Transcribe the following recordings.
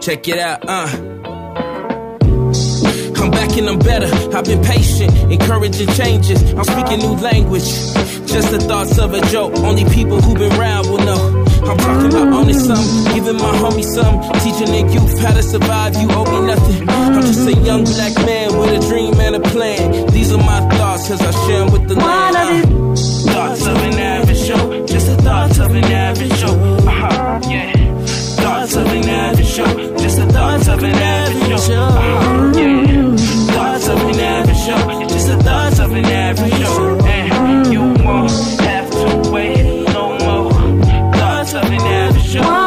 Check it out, uh. I'm back and I'm better. I've been patient, encouraging changes. I'm speaking new language. Just the thoughts of a joke. Only people who've been around will know. I'm talking about owning some, giving my homie some, teaching the youth how to survive. You owe me nothing. I'm just a young black man with a dream and a plan. These are my thoughts, cause I share them with the land. Uh, thoughts of an Average Joe, just the thoughts of an Average Joe. Uh-huh, yeah. Thoughts of an Average Joe, just the thoughts of an Average Joe. Uh-huh, yeah. Thoughts of an Average Joe, just the thoughts of an Average Joe. And you won't have to wait no more. Thoughts of an Average Joe.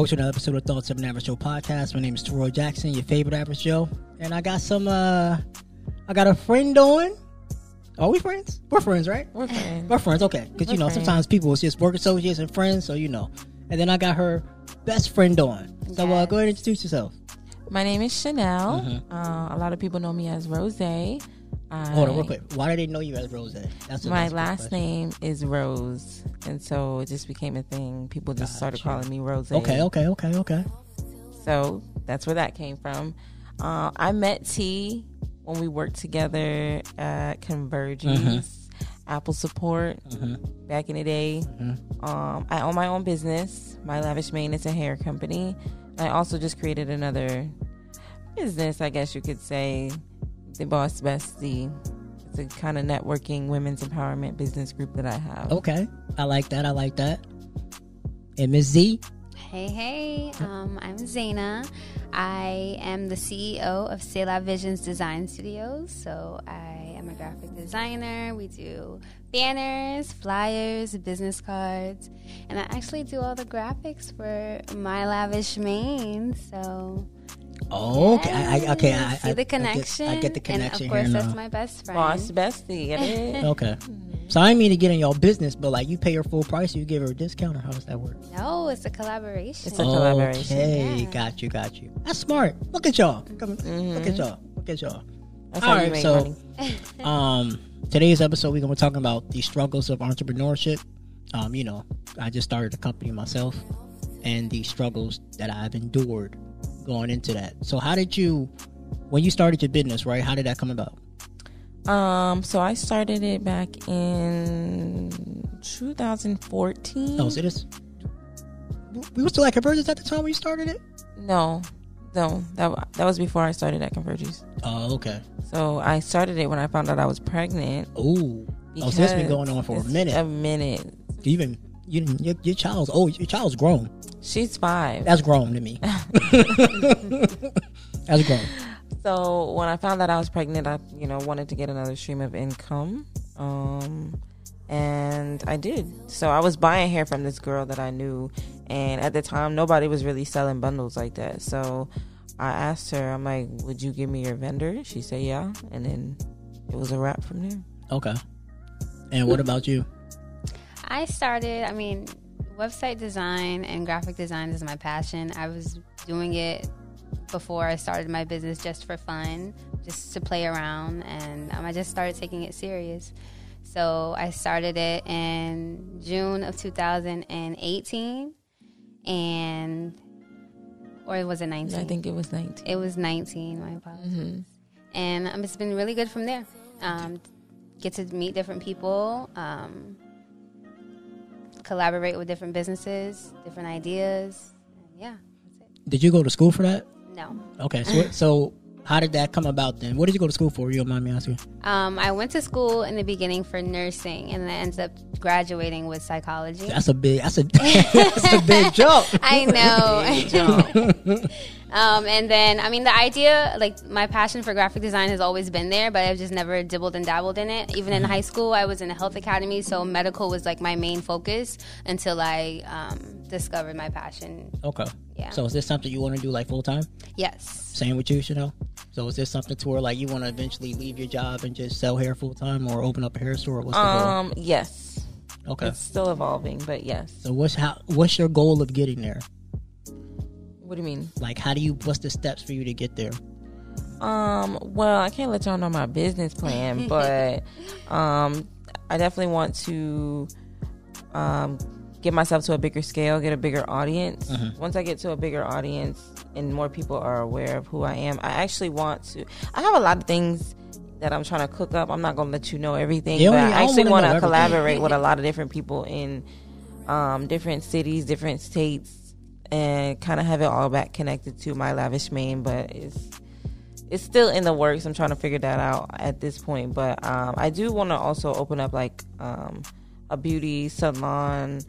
Welcome to another episode of Thoughts of an Average Joe podcast. My name is Troy Jackson, your favorite average Joe, and I got some. uh I got a friend on. Are we friends? We're friends, right? We're friends. We're friends, okay. Because you know friends. sometimes people it's just work associates and friends, so you know. And then I got her best friend on. So uh, go ahead and introduce yourself. My name is Chanel. Mm-hmm. Uh, a lot of people know me as Rose. I, Hold on, real quick. Why do they know you as Rose? That's My last question. name is Rose, and so it just became a thing. People just started calling me Rose. Okay, okay, okay, okay. So that's where that came from. Uh, I met T when we worked together at Convergys, Mm-hmm. Apple Support back in the day. Mm-hmm. Um, I own my own business. My Lavish Mane is a hair company. I also just created another business, I guess you could say, the Boss Bestie. It's a kind of networking women's empowerment business group that I have. Okay. I like that. I like that. And Miss Z. Hey, hey, um, I'm Zaina. I am the CEO of Sela Visions Design Studios. So I am a graphic designer. We do banners, flyers, business cards, and I actually do all the graphics for My Lavish Mane. So Oh, okay. I, I, okay. I, Yes, I, see the I get- connection. I get, the connection And of course, here that's now. my best friend. Boss Bestie, get it? Okay. So I didn't mean to get in y'all business, but like you pay her full price, you give her a discount, or how does that work? No, it's a collaboration. It's a collaboration. Okay, Yeah. got you, got you. That's smart. Look at y'all. Come, Mm-hmm. Look at y'all. Look at y'all. That's All how you right, make so um, today's episode we're gonna be talking about the struggles of entrepreneurship. Um, you know, I just started a company myself, and the struggles that I've endured going into that. So, how did you, when you started your business, right? How did that come about? Um, so I started it back in 2014. Oh, so this, we were still at Convergys at the time when you started it. No, no, that that was before I started at Convergys. Oh, okay. So I started it when I found out I was pregnant. Ooh. Oh, so it's been going on for a minute. A minute. Even you, your, your child's oh, your child's grown. She's five. That's grown to me. That's grown. So when I found out I was pregnant, I you know wanted to get another stream of income, um, and I did. So I was buying hair from this girl that I knew, and at the time nobody was really selling bundles like that. So I asked her, I'm like, "Would you give me your vendor?" She said, "Yeah," and then it was a wrap from there. Okay. And what about you? I started, I mean, website design and graphic design is my passion. I was doing it before I started my business just for fun, just to play around, and um, I just started taking it serious. So I started it in June of 2018, and or was it 19? I think it was 19. It was 19, my apologies. And um, it's been really good from there. Um, get to meet different people, um, collaborate with different businesses, different ideas. And yeah, that's it. Did you go to school for that? No. Okay. So, so how did that come about then? What did you go to school for? You don't mind me asking? Um, I went to school in the beginning for nursing, and then I ended up graduating with psychology. That's a big. That's a. that's a big jump. I know. um, and then, I mean, the idea, like, my passion for graphic design has always been there, but I've just never dibbled and dabbled in it. Even in high school, I was in a health academy, so medical was like my main focus until I um, discovered my passion. Okay. Yeah. So is this something you want to do like full time? Yes. Same with you, Chanel. So is this something to where like you want to eventually leave your job and just sell hair full time, or open up a hair store? What's the Um, yes. Okay. it's still evolving, but yes. So what's how what's your goal of getting there? What do you mean? Like how do you what's the steps for you to get there? Um, well, I can't let y'all know my business plan, but um, I definitely want to um, get myself to a bigger scale, get a bigger audience. Once I get to a bigger audience and more people are aware of who I am, I actually want to. I have a lot of things that I'm trying to cook up. I'm not gonna let you know everything, Yeah, but I I actually wanna want know to everything. collaborate with a lot of different people in um, different cities, different states, and kind of have it all back connected to my Lavish Mane. But it's it's still in the works. I'm trying to figure that out at this point. But um, I do want to also open up like um, a beauty salon,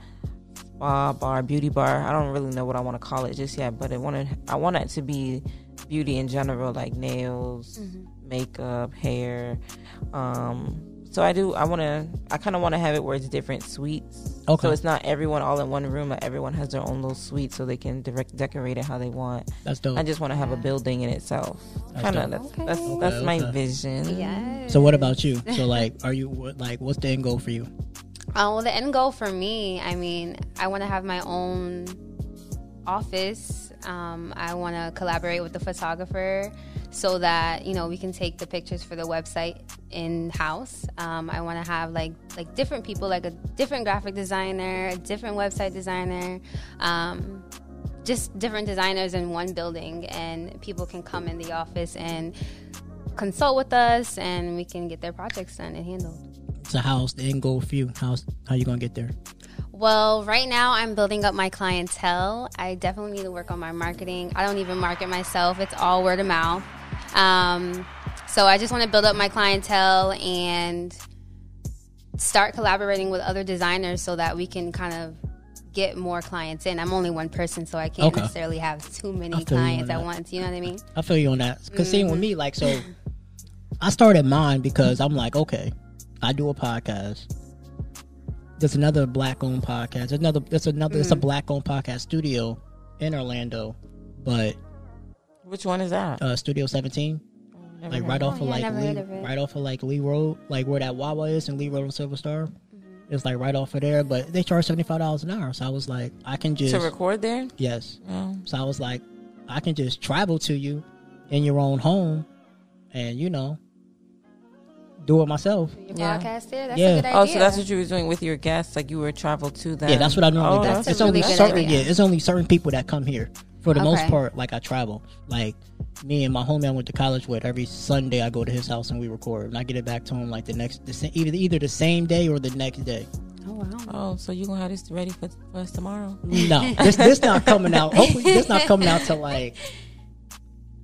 spa bar, beauty bar. I don't really know what I want to call it just yet, but I want. I want it to be beauty in general, like nails, makeup, hair. Um, so I do. I want to. I kind of want to have it where it's different suites. Okay. So it's not everyone all in one room. Like everyone has their own little suite, so they can direct decorate it how they want. That's dope. I just want to have a building in itself. That's Kind dope. of that's Okay. that's, Okay, that's my okay. vision. Yeah. so what about you? So like are you like what's the end goal for you? Uh, well, the end goal for me, I mean, I want to have my own office. Um, I want to collaborate with the photographer so that you know we can take the pictures for the website in house. Um, I want to have like like different people, like a different graphic designer, a different website designer. Um, just different designers in one building, and people can come in the office and consult with us, and we can get their projects done and handled. So how's the end goal for you? How's how you gonna get there? Well, right now I'm building up my clientele. I definitely need to work on my marketing. I don't even market myself, it's all word of mouth. Um, so I just want to build up my clientele and start collaborating with other designers so that we can kind of get more clients in. I'm only one person, so I can't Okay. necessarily have too many clients at once. You know what I mean? I feel you on that. Because seeing with me, like, so I started mine because I'm like, okay, I do a podcast. There's another black owned podcast. There's another. There's another. It's a black owned podcast studio in Orlando, but Which one is that? uh, Studio 17, Never like right off Oh, of yeah, like Lee, of right off of like Lee Road, like where that Wawa is and Lee Road and Silver Star. It's like right off of there, but they charge seventy five dollars an hour. So I was like, I can just to record there. yes. Oh. So I was like, I can just travel to you in your own home and, you know, do it myself. Your Yeah. podcast there? That's Yeah. a good idea. Oh, so that's what you were doing with your guests, like you were travel to them. Yeah, that's what I normally oh, do. that's a It's only really good certain idea. yeah, it's only certain people that come here. For the most part, like I travel. Like me and my homie I went to college with, every Sunday I go to his house and we record. And I get it back to him like the next the, sa- either either the same day or the next day. Oh, wow. Oh, so you gonna have this ready for, for us tomorrow? No, this this not coming out. Hopefully, this not coming out till like.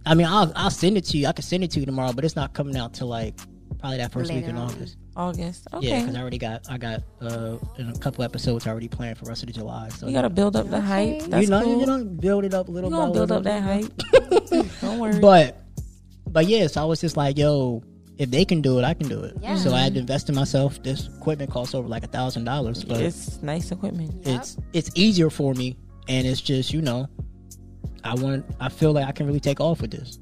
I mean, I'll I'll send it to you. I can send it to you tomorrow, but it's not coming out till like probably that first week in on. August. August. Okay. Yeah, because I already got I got uh in a couple episodes already planned for the rest of the July. So you gotta build up the hype. That's you know cool. you know build it up a little. You gonna by build little. up that hype. Don't worry. But but yeah, so I was just like, yo, if they can do it, I can do it. Yeah. So I had to invest in myself. This equipment costs over like a thousand dollars, but it's nice equipment. Yep. it's it's easier for me and it's just you know i want i feel like i can really take off with this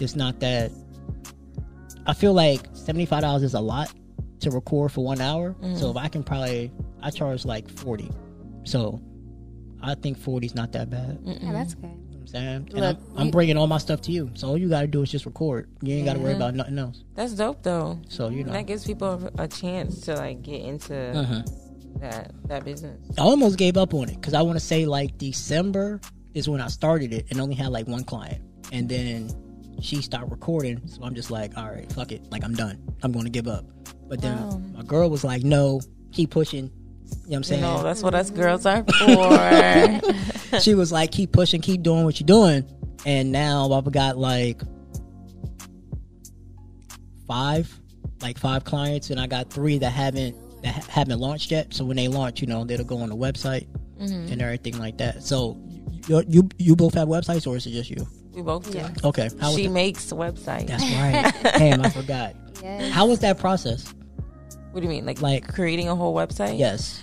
it's not that i feel like $75 is a lot to record for one hour. So if i can probably i charge like 40 so i think 40 is not that bad. You know Yeah, that's good. i'm saying? And Look, I'm, I'm you- bringing all my stuff to you. So all you gotta do is just record. You ain't gotta worry about nothing else. That's dope though. so you And know. That gives people a, a chance to like get into Mhm. that that business. I almost gave up on it because I want to say like December is when I started it and only had like one client, and then she stopped recording, so I'm just like, all right, fuck it, like I'm done, I'm going to give up. But then Wow. my girl was like, no, keep pushing. You know what I'm saying? know, that's what us mm. girls are for. she was like, keep pushing, keep doing what you're doing, and now I've got like five, like five clients, and I got three that haven't that ha- haven't launched yet. So when they launch, you know, they'll go on the website mm-hmm. and everything like that. So you you you both have websites, or is it just you? We both do. Yeah. Okay, how She that? makes websites. That's right. Damn, I forgot. Yes. How was that process? What do you mean? Like Like- creating a whole website? Yes.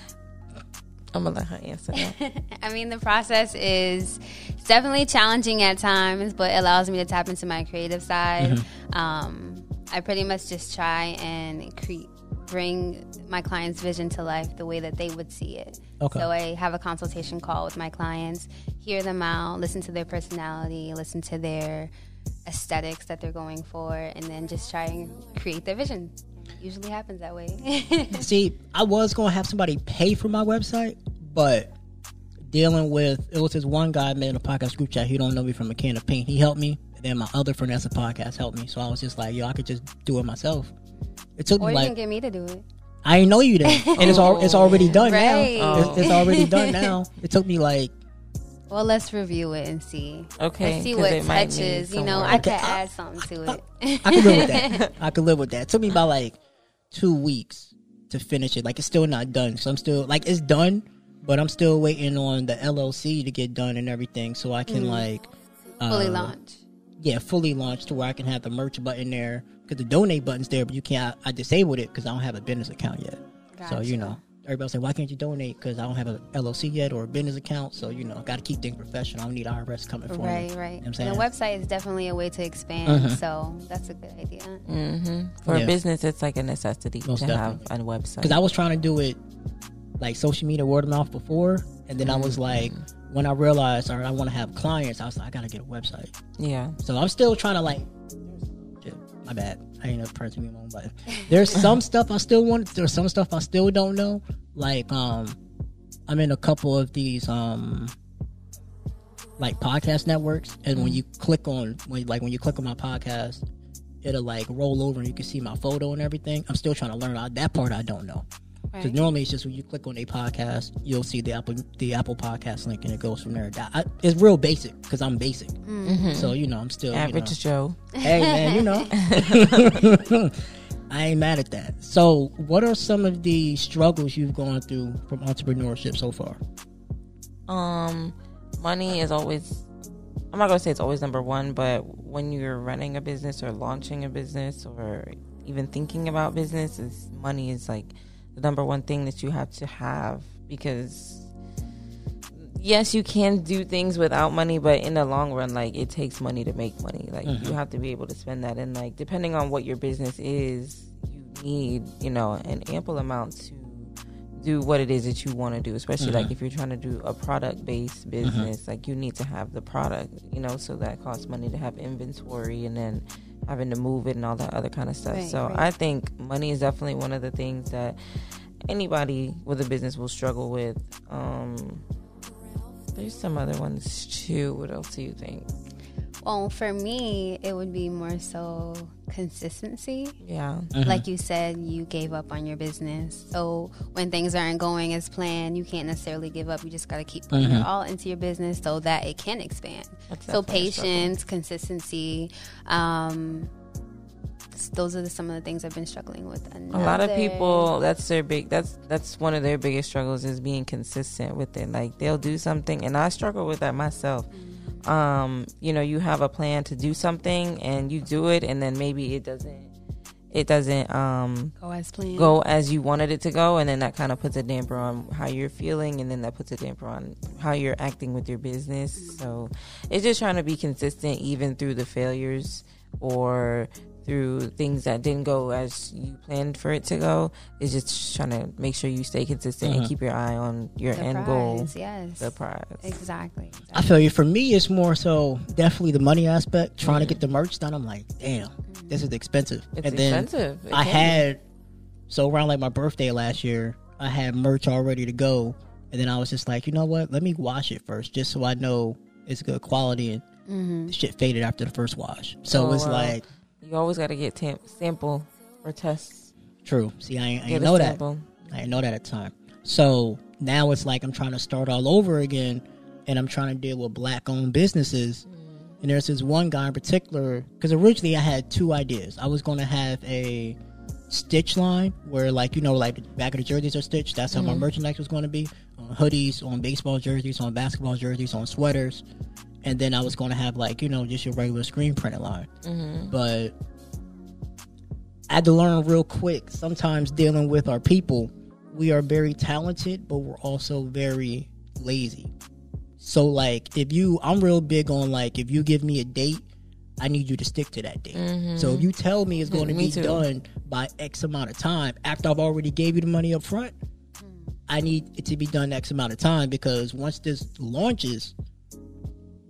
I'm gonna let her answer that. I mean, the process is definitely challenging at times, but it allows me to tap into my creative side. Mm-hmm. Um, I pretty much just try and cre- bring my client's vision to life the way that they would see it. Okay. So I have a consultation call with my clients, hear them out, listen to their personality, listen to their aesthetics that they're going for, and then just try and create their vision. Usually happens that way. See, I was gonna have somebody pay for my website, but dealing with it was this one guy I met in a podcast group chat. He don't know me from a can of paint. He helped me, and then my other friend that's a podcast helped me. So I was just like, yo, I could just do it myself. It took me. or me you can like get me to do it. I didn't know you then, and it's all it's already done Right. now. It's, it's already done now. It took me like Well, let's review it and see. Okay, Let's see 'cause what it touches. You know, work. I could I- add something to it. I could live with that. I could live with that. It took me about like two weeks to finish it. Like it's still not done. So I'm still like it's done, but I'm still waiting on the LLC to get done and everything, so I can like Mm. Fully uh, launch. Yeah, fully launched to where I can have the merch button there because the donate button's there, but you can't. I, I disabled it because I don't have a business account yet. So you know, everybody say, why can't you donate? Because I don't have a LLC yet or a business account. So you know, I got to keep things professional. I don't need IRS coming for me. Right, You know right. what I'm And saying? the website is definitely a way to expand, Mhm. so that's a good idea. hmm For Yeah. a business, it's like a necessity Most to have a website. because I was trying to do it like social media word of mouth before, and then I was Mm-hmm. like, when I realized, all right, I want to have clients, I was like, I gotta get a website. yeah. So I'm still trying to like, shit, my bad, I ain't never pressing me on, but there's some stuff I still want. There's some stuff I still don't know. Like, um, I'm in a couple of these um like podcast networks, and when you click on when like when you click on my podcast. It'll like roll over and you can see my photo and everything. I'm still trying to learn out that part. I don't know. Because Right. normally it's just when you click on a podcast, you'll see the Apple the Apple Podcast link, and it goes from there. I, it's real basic because I'm basic, so you know I'm still you Average know. Joe. Hey man, you know, I ain't mad at that. So, what are some of the struggles you've gone through from entrepreneurship so far? Um, money is always. I'm not gonna say it's always number one, but when you're running a business or launching a business or even thinking about business, is money is like the number one thing that you have to have because. Yes, you can do things without money, but in the long run, like it takes money to make money. Like you mm-hmm. have to be able to spend that, and like depending on what your business is, you need you know an ample amount to do what it is that you want to do especially like mm-hmm. if you're trying to do a product based mm-hmm. business like you need to have the product you know so that costs money to have inventory and then having to move it and all that other kind of stuff. Right, so right. i think money is definitely one of the things that anybody with a business will struggle with. Um there's some other ones too. What else do you think? Well, for me, it would be more so consistency. yeah mm-hmm. Like you said, you gave up on your business. So when things aren't going as planned, you can't necessarily give up. You just got to keep putting your mm-hmm. all into your business so that it can expand. That's so definitely a struggle. patience, consistency. Um, those are the, some of the things I've been struggling with. a lot of people that's their big that's that's one of their biggest struggles is being consistent with it like they'll do something and i struggle with that myself mm-hmm. Um you know you have a plan to do something and you do it and then maybe it doesn't it doesn't um go as planned. go as you wanted it to go. And then that kind of puts a damper on how you're feeling. And then that puts a damper on how you're acting with your business. So it's just trying to be consistent even through the failures or through things that didn't go as you planned for it to go is just trying to make sure you stay consistent and keep your eye on your The end goal prize, Yes. the prize Exactly. I feel you. For me, it's more so definitely the money aspect. Trying to get the merch done, I'm like, damn, this is expensive. it's and then expensive It I can be. had so around like my birthday last year, I had merch all ready to go, and then I was just like, you know what? Let me wash it first, just so I know it's good quality and Mm-hmm. the shit faded after the first wash. So Oh, it's wow. like you always got to get tam- sample or test true. See, I, I a know that. I didn't know that at the time. So now it's like I'm trying to start all over again, and I'm trying to deal with black-owned businesses. And there's this one guy in particular, because originally I had two ideas. I was going to have a stitch line where, like, you know, like the back of the jerseys are stitched. That's how my mm-hmm. merchandise was going to be on hoodies, on baseball jerseys, on basketball jerseys, on sweaters. And then I was going to have, like, you know, just your regular screen printed line. Mm-hmm. But I had to learn real quick. Sometimes dealing with our people, we are very talented, but we're also very lazy. So like if you I'm real big on like if you give me a date, I need you to stick to that date. Mm-hmm. So if you tell me it's going to Mm-hmm. Be too. done by X amount of time after I've already gave you the money up front, mm-hmm. I need it to be done X amount of time because once this launches,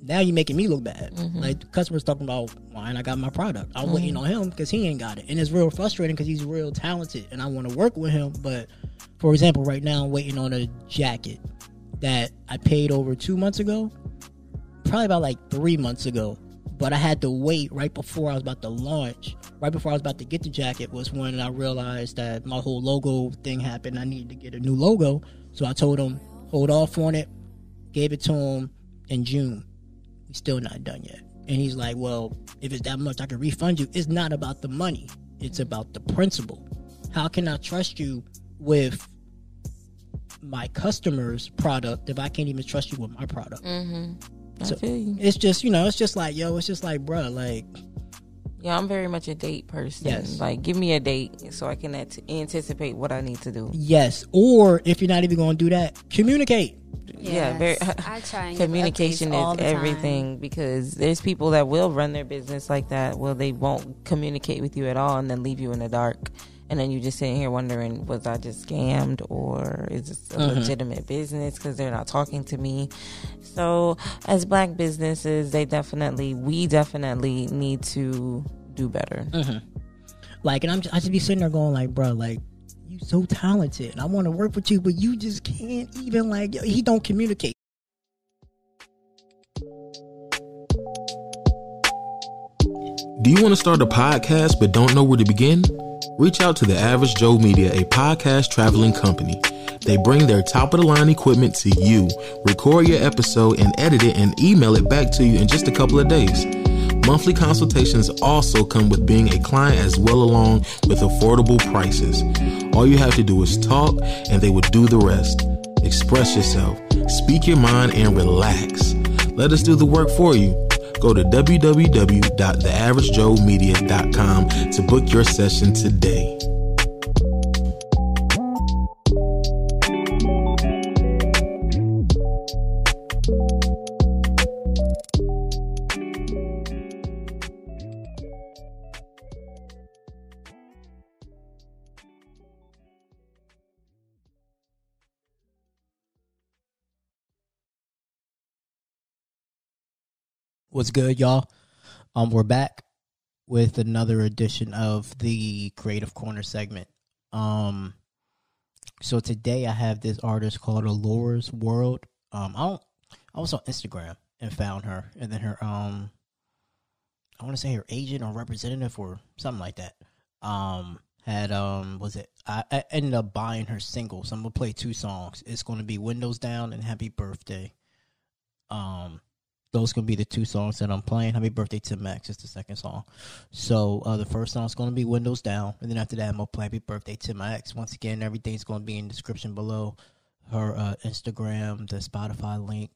now you're making me look bad. Mm-hmm. Like customer's talking about why ain't I got my product. I'm mm-hmm. waiting on him because he ain't got it, and it's real frustrating because he's real talented, and I want to work with him. But for example, right now I'm waiting on a jacket that I paid over two months ago, probably about like three months ago. But I had to wait right before I was about to launch. Right before I was about to get the jacket was when I realized that my whole logo thing happened. I needed to get a new logo, so I told him hold off on it. Gave it to him in June. He's still not done yet. And he's like, well, if it's that much, I can refund you. It's not about the money. It's about the principle. How can I trust you with my customer's product if I can't even trust you with my product? Mm-hmm. I So- feel you. It's just, you know, it's just like, yo, it's just like, bruh, like, Yeah, I'm very much a date person. Yes. Like, give me a date so I can ant- anticipate what I need to do. yes. Or if you're not even going to do that, communicate. Yeah, very. I try and communication is the time. everything because there's people that will run their business like that. Well, they won't communicate with you at all and then leave you in the dark. And then you just sitting here wondering, was I just scammed or is this a mm-hmm. legitimate business because they're not talking to me? So, as black businesses, they definitely, we definitely need to do better. Mm-hmm. Like, and I'm just, I just be sitting there going, like, bruh, like, you so talented. I want to work with you, but you just can't even, like, he don't communicate. Do you want to start a podcast but don't know where to begin? Reach out to the Average Joe Media, a podcast traveling company. They bring their top of the line equipment to you, record your episode, and edit it and email it back to you in just a couple of days. Monthly consultations also come with being a client as well along with affordable prices. All you have to do is talk and they will do the rest. Express yourself, speak your mind, and relax. Let us do the work for you. Go to www.theaveragejoemedia.com to book your session today. What's good, y'all? Um, we're back with another edition of the Creative Corner segment. Um, so today I have this artist called Allure's World. Um, I don't, I was on Instagram and found her, and then her um, I want to say her agent or representative or something like that. Um, had um, was it? I, I ended up buying her single, so I'm gonna play two songs. It's gonna be Windows Down and Happy Birthday. Um, those gonna be the two songs that I'm playing. Happy birthday to my ex is the second song. So uh, the first song is gonna be Windows Down, and then after that I'm gonna play Happy Birthday to my ex. Once again, everything's gonna be in the description below. Her uh, Instagram, the Spotify link,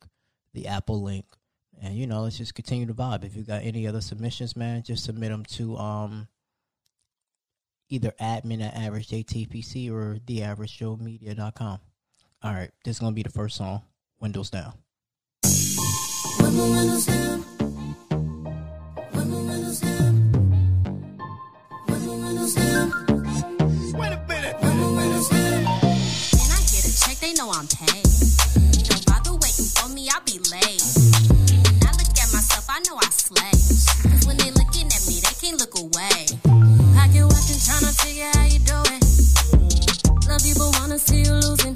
the Apple link, and you know let's just continue to vibe. If you got any other submissions, man, just submit them to um either admin at averagejtpc or theaveragejoemedia.com. All right, this is gonna be the first song, Windows Down. When I get a check, they know I'm paid. Don't bother waiting for me, I'll be late. When I look at myself, I know I when they looking at me, they can't look away. I watching, tryna figure how you do it. Love you, but wanna see you losing.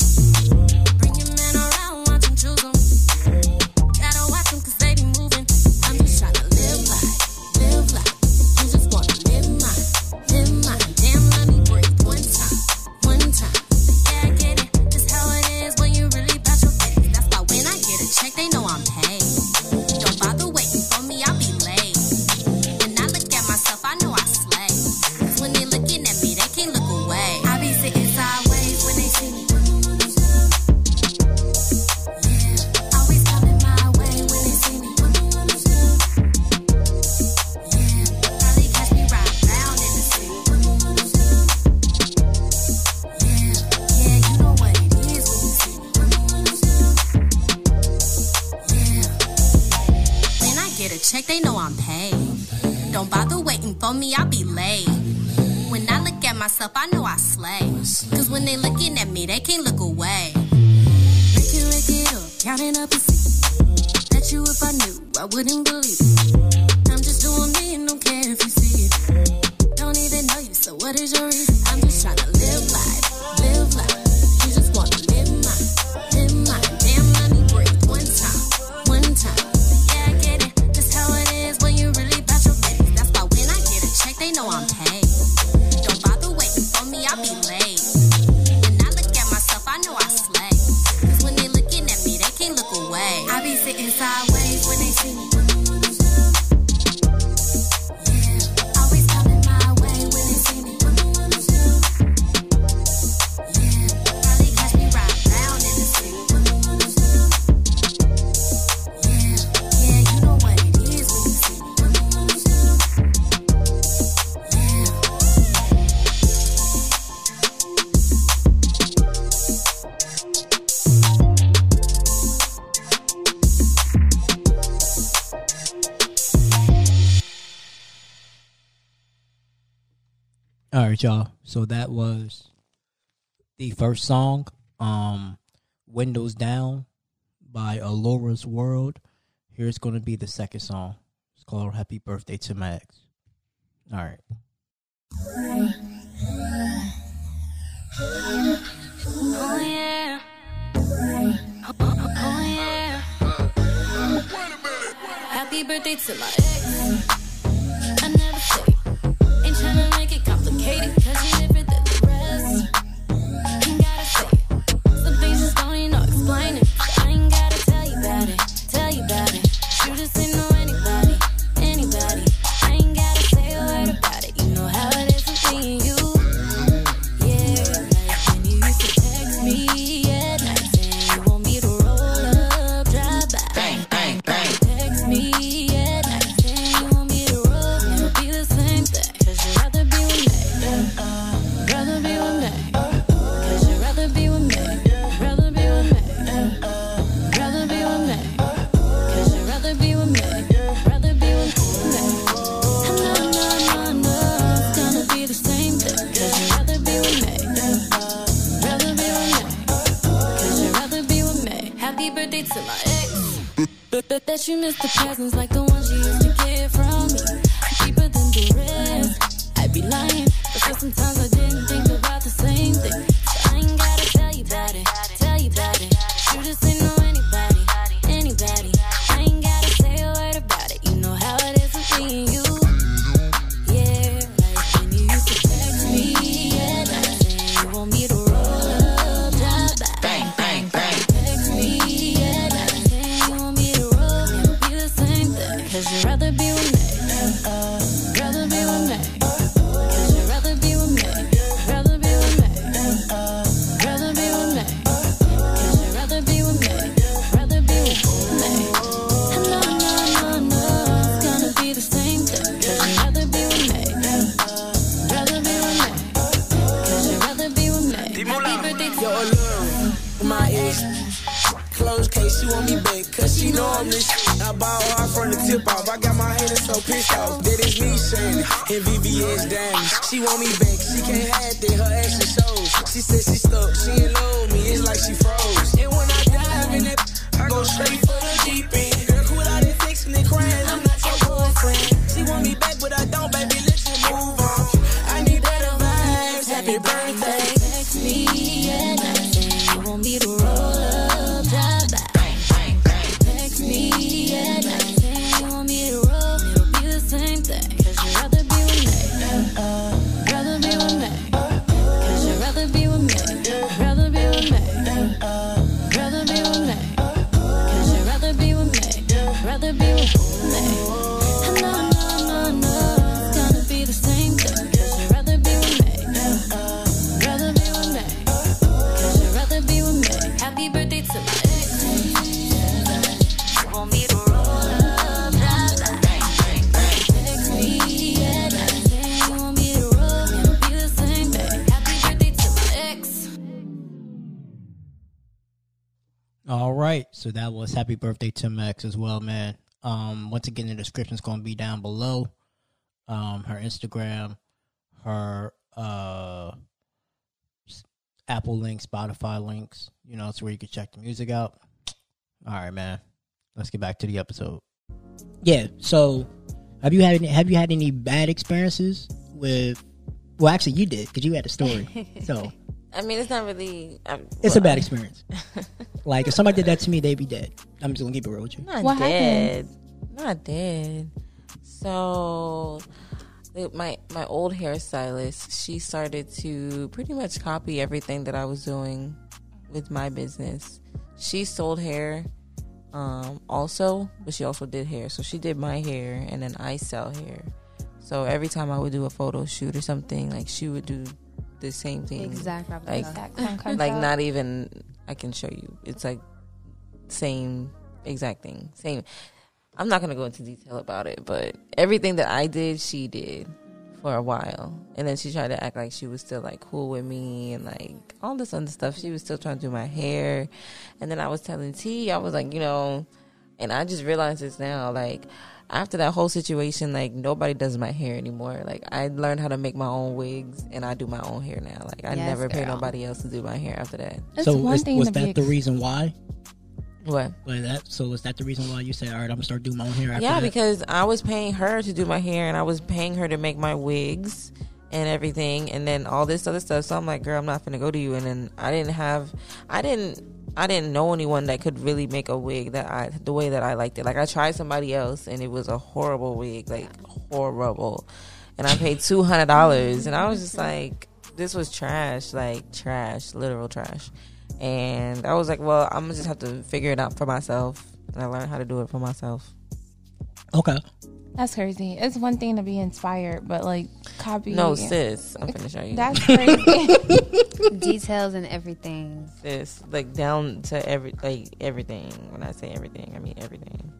I wouldn't believe. y'all. So that was the first song, um, Windows Down by Alora's World. Here's going to be the second song. It's called Happy Birthday to my ex. All right. Oh, yeah. Oh, yeah. Oh, Happy birthday to my ex. Haiti. Tim Max as well, man. Um, once again, the description is going to be down below. Um, her Instagram, her uh, Apple links, Spotify links. You know, it's where you can check the music out. All right, man. Let's get back to the episode. Yeah. So, have you had any, have you had any bad experiences with? Well, actually, you did because you had a story. so, I mean, it's not really. um, it's a bad experience. like if somebody did that to me, they'd be dead. I'm just gonna keep it real with you. Not What dead. Not dead. So my my old hairstylist, she started to pretty much copy everything that I was doing with my business. She sold hair um also, but she also did hair. So she did my hair and then I sell hair. So every time I would do a photo shoot or something, like she would do the same thing. Exact Like. Exact like not even I can show you. It's like same exact thing. Same. I'm not gonna go into detail about it, but everything that I did, she did for a while, and then she tried to act like she was still like cool with me and like all this other stuff. She was still trying to do my hair, and then I was telling T, I was like, you know, and I just realized this now, like. After that whole situation, like nobody does my hair anymore. Like I learned how to make my own wigs, and I do my own hair now. Like I Yes, never pay nobody else to do my hair after that. It's so one is- thing was that the reason why? What? Was that so? Was that the reason why you said, "All right, I'm gonna start doing my own hair"? After Yeah, that? because I was paying her to do my hair and I was paying her to make my wigs and everything and then all this other stuff. So I'm like, girl, I'm not gonna go to you and then I didn't have I didn't I didn't know anyone that could really make a wig that I the way that I liked it. Like I tried somebody else and it was a horrible wig, like horrible. And I paid two hundred dollars and I was just like, this was trash, like trash, literal trash. And I was like, well, I'm gonna just have to figure it out for myself. And I learned how to do it for myself. okay. That's crazy. It's one thing to be inspired, but like copy. No, sis, I'm gonna show you. That's crazy. Details and everything. sis, like down to every, like everything. When I say everything, I mean everything.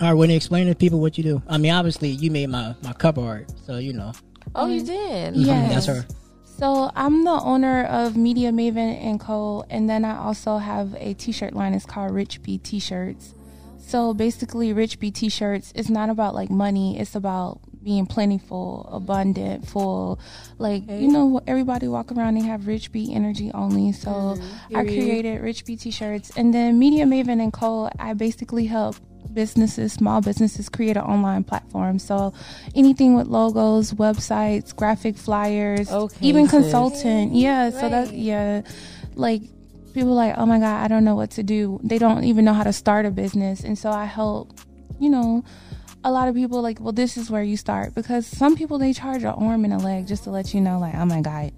All right, when you explain to people what you do, I mean, obviously you made my my cover art, so you know Oh, you did? Yeah. that's her. So I'm the owner of Media Maven and Co. And then I also have a T-shirt line. It's called Rich B T-shirts. So basically, Rich B T-shirts is not about like money. It's about being plentiful, abundant, full. Like you know, everybody walk around and have Rich B energy only. So mm-hmm. I created Rich B T-shirts, and then Media Maven and Co. I basically help businesses, small businesses create an online platform. So anything with logos, websites, graphic flyers, Okay, even sis. consultant. Yeah, so that yeah, like people like, "Oh my god, I don't know what to do." They don't even know how to start a business. And so I help, you know, a lot of people like, "Well, this is where you start." Because some people they charge an arm and a leg just to let you know like, "Oh my god,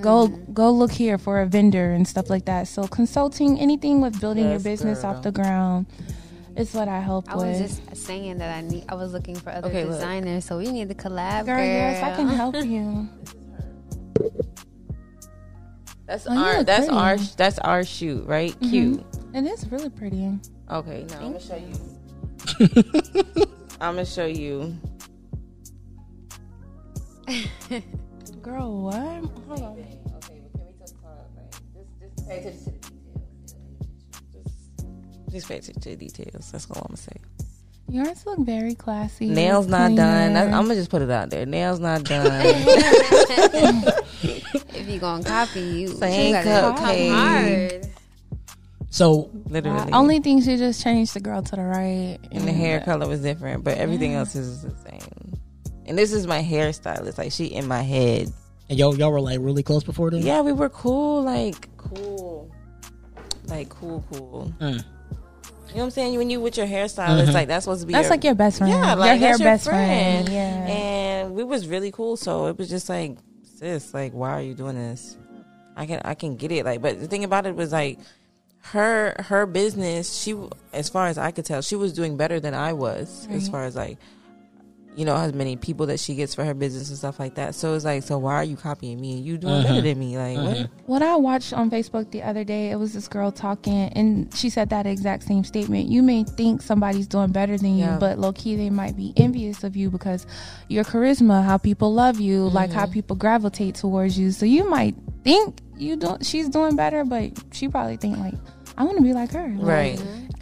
go mm-hmm. go look here for a vendor and stuff like that." So consulting, anything with building your business girl. off the ground is what I help I with. I was just saying that I need. I was looking for other Okay, look. designers, so we need to collab. Girl, Girl, yes, I can help you. That's Oh, our that's pretty. our that's our shoot, right? Mm-hmm. Cute. And It is really pretty. Okay, now I'm gonna show you. I'm gonna show you. Girl, what? Hold on. Okay, but can we talk like just just pay attention to the details. Just just pay attention to the details. That's all I'm gonna say. Yours look very classy. Nails not Clean done. I'm gonna just put it out there. Nails not done. if you gonna copy, you, So you gotta come cupcake. hard. So Literally. Wow. Only thing she just changed the girl to the right. and the hair color was different, but everything else is the same. And this is my hairstylist. Like she in my head. and y'all y'all were like really close before then. Yeah, we were cool. Like cool. Like cool, cool. Mm. You know what I'm saying? When you with your hairstylist, Mhm. like that's supposed to be That's your, like your best friend. Yeah, your like hair that's your best friend. friend. Yeah. and we was really cool. So it was just like, sis, like, why are you doing this? I can I can get it. Like, but the thing about it was like, her her business. She, as far as I could tell, she was doing better than I was. As far as like, you know, as many people that she gets for her business and stuff like that. So it's like, so why are you copying me? You doing better Mhm. than me? Like, Mhm. what? What I watched on Facebook the other day, it was this girl talking, and she said that exact same statement. You may think somebody's doing better than you, Yeah. but low key they might be envious of you because your charisma, how people love you, like how Mm-hmm. people gravitate towards you. So you might think you don't. She's doing better, but she probably think like, I want to be like her. Right.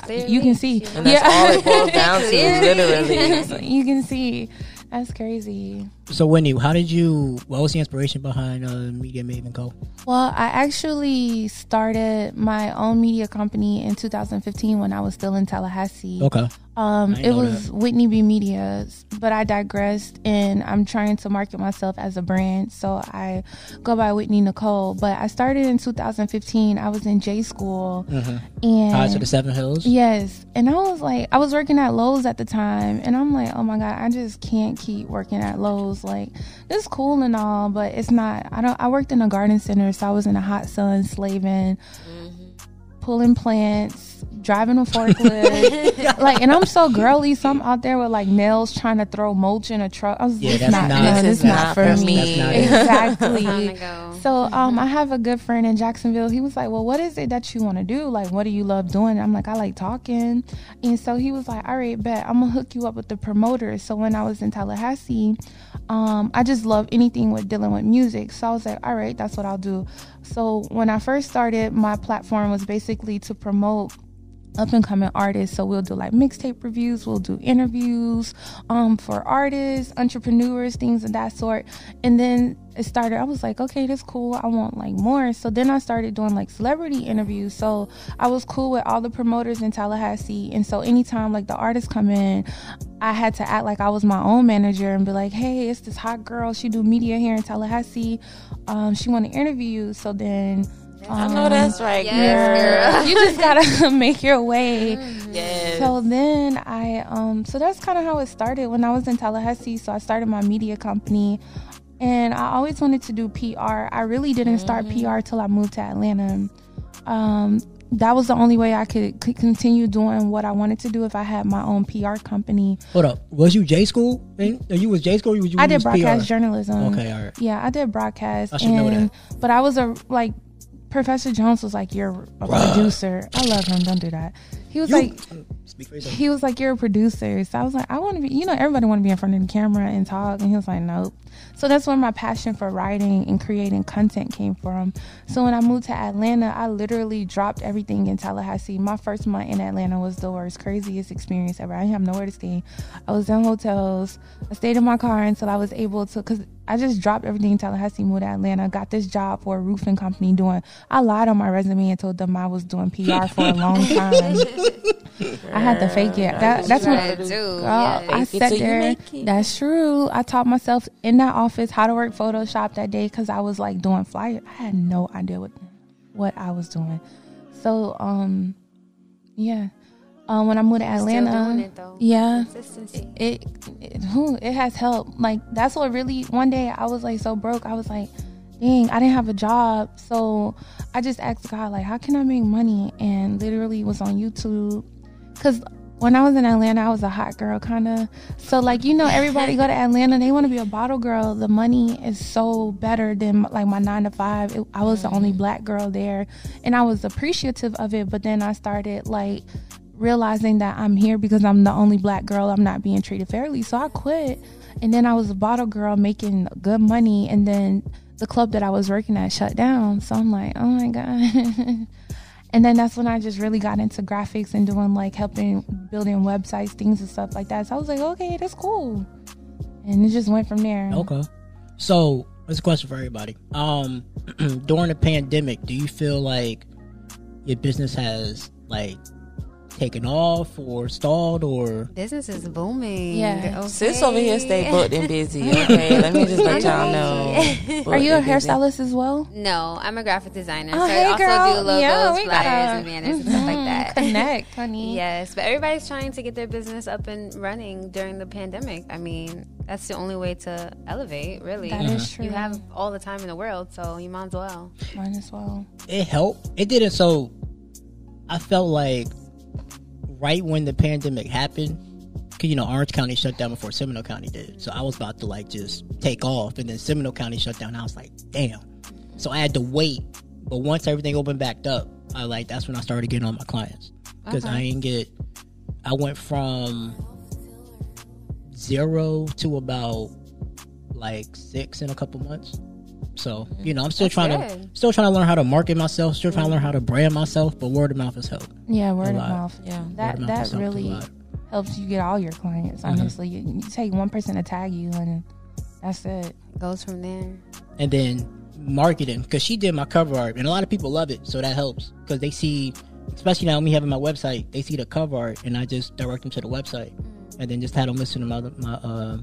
You can see. And that's all it boils down to, literally. You can see. That's crazy. So Whitney, how did you? What was the inspiration behind uh, Media Maven Co? Well, I actually started my own media company in 2015 when I was still in Tallahassee. Okay. Um, it was Whitney B Media, but I digressed, and I'm trying to market myself as a brand, so I go by Whitney Nicole. But I started in 2015. I was in J school, and Ties to the Seven Hills. Yes. And I was like, I was working at Lowe's at the time. And I'm like, oh my God, I just can't keep working at Lowe's. Like, it's cool and all, but it's not. I don't, I worked in a garden center, so I was in the hot sun slaving, mm-hmm. pulling plants, driving a forklift. like, and I'm so girly, so I'm out there with like nails trying to throw mulch in a truck. I was Yeah, like, that's not, not- no, not not for for me. me. Not. Exactly. Time to go. So um, I have a good friend in Jacksonville. He was like, "Well, what is it that you want to do? Like, what do you love doing?" I'm like, "I like talking," and so he was like, "All right, bet I'm gonna hook you up with the promoters." So when I was in Tallahassee, um, I just love anything with dealing with music. So I was like, "All right, that's what I'll do." So when I first started, my platform was basically to promote up and coming artists. So we'll do like mixtape reviews, we'll do interviews um, for artists, entrepreneurs, things of that sort. And then it started, I was like, okay, that's cool. I want like more. So then I started doing like celebrity interviews. So I was cool with all the promoters in Tallahassee. And so anytime like the artists come in, I had to act like I was my own manager and be like, hey, it's this hot girl. She do media here in Tallahassee. Um, she want to interview you. So then I know that's right, Yes, girl. you just gotta make your way. Yes. So then I, um, so that's kind of how it started when I was in Tallahassee. So I started my media company, and I always wanted to do PR. I really didn't start PR till I moved to Atlanta. Um, that was the only way I could, continue doing what I wanted to do if I had my own PR company. Hold up. Was you J school? And you was J school? Or was you I did broadcast PR? journalism. Okay, all right. Yeah, I did broadcast. I should know and, But I was a like Professor Jones was like, You're a producer. I love him, don't do that. He was You- like he was like, You're a producer. So I was like, I wanna be you know, everybody wanna be in front of the camera and talk and he was like, Nope. So that's where my passion for writing and creating content came from. So when I moved to Atlanta, I literally dropped everything in Tallahassee. My first month in Atlanta was the worst, craziest experience ever. I didn't have nowhere to stay. I was in hotels. I stayed in my car until I was able to, because I just dropped everything in Tallahassee, moved to Atlanta, got this job for a roofing company doing, I lied on my resume and told them I was doing PR for a long time. I had to fake it. That, that's what Right, too. Girl, Yeah. I Fake it sat there. That's true. I taught myself in that office how to work Photoshop that day because I was like doing flyer. I had no idea what what I was doing. So um, yeah. Um, when I moved to Atlanta, it yeah, it it, whew, it has helped. Like that's what really. One day I was like so broke. I was like, dang, I didn't have a job. So I just asked God like, how can I make money? And literally was on YouTube, cause when I was in Atlanta, I was a hot girl kind of. So like you know, everybody go to Atlanta, they want to be a bottle girl. The money is so better than like my nine to five. It, I was the only black girl there, and I was appreciative of it. But then I started like realizing that I'm here because I'm the only black girl. I'm not being treated fairly. So I quit. And then I was a bottle girl making good money. And then the club that I was working at shut down. So I'm like, oh my God. and then that's when I just really got into graphics and doing like helping building websites, things and stuff like that. So I was like, okay, that's cool. And it just went from there. Okay. So, there's a question for everybody. Um, during the pandemic, do you feel like your business has like taken off or stalled or Business is booming. Yeah. Okay. Sis over here stay booked and busy. Okay, let me just let y'all know. Are you a Booked busy. hairstylist as well? No, I'm a graphic designer. Oh, so hey, I also girl. do logos, Yeah, we flyers, gotta- and banners and stuff like mm-hmm. that. Connect, honey. Yes, but everybody's trying to get their business up and running during the pandemic. I mean, that's the only way to elevate, really. That is true. You have all the time in the world, so you might as well. Mine as well. it helped? It didn't. So, I felt like right when the pandemic happened, cause you know Orange County shut down before Seminole County did. So I was about to like just take off, and then Seminole County shut down. I was like, damn. So I had to wait. But once everything opened back up, I like that's when I started getting on my clients because I didn't get. I went from zero to about like six in a couple months. So you know, I'm still That's trying good. to still trying to learn how to market myself. Still trying to learn how to brand myself. But word of mouth has helped. Yeah, word of mouth. Yeah. that mouth that has helped a really helps you get all your clients. Mm-hmm. Honestly, you, you take one person to tag you, and that's it. Goes from there. and then marketing because she did my cover art and a lot of people love it so that helps because they see especially now me having my website they see the cover art and i just direct them to the website and then just had them listen to my, my uh,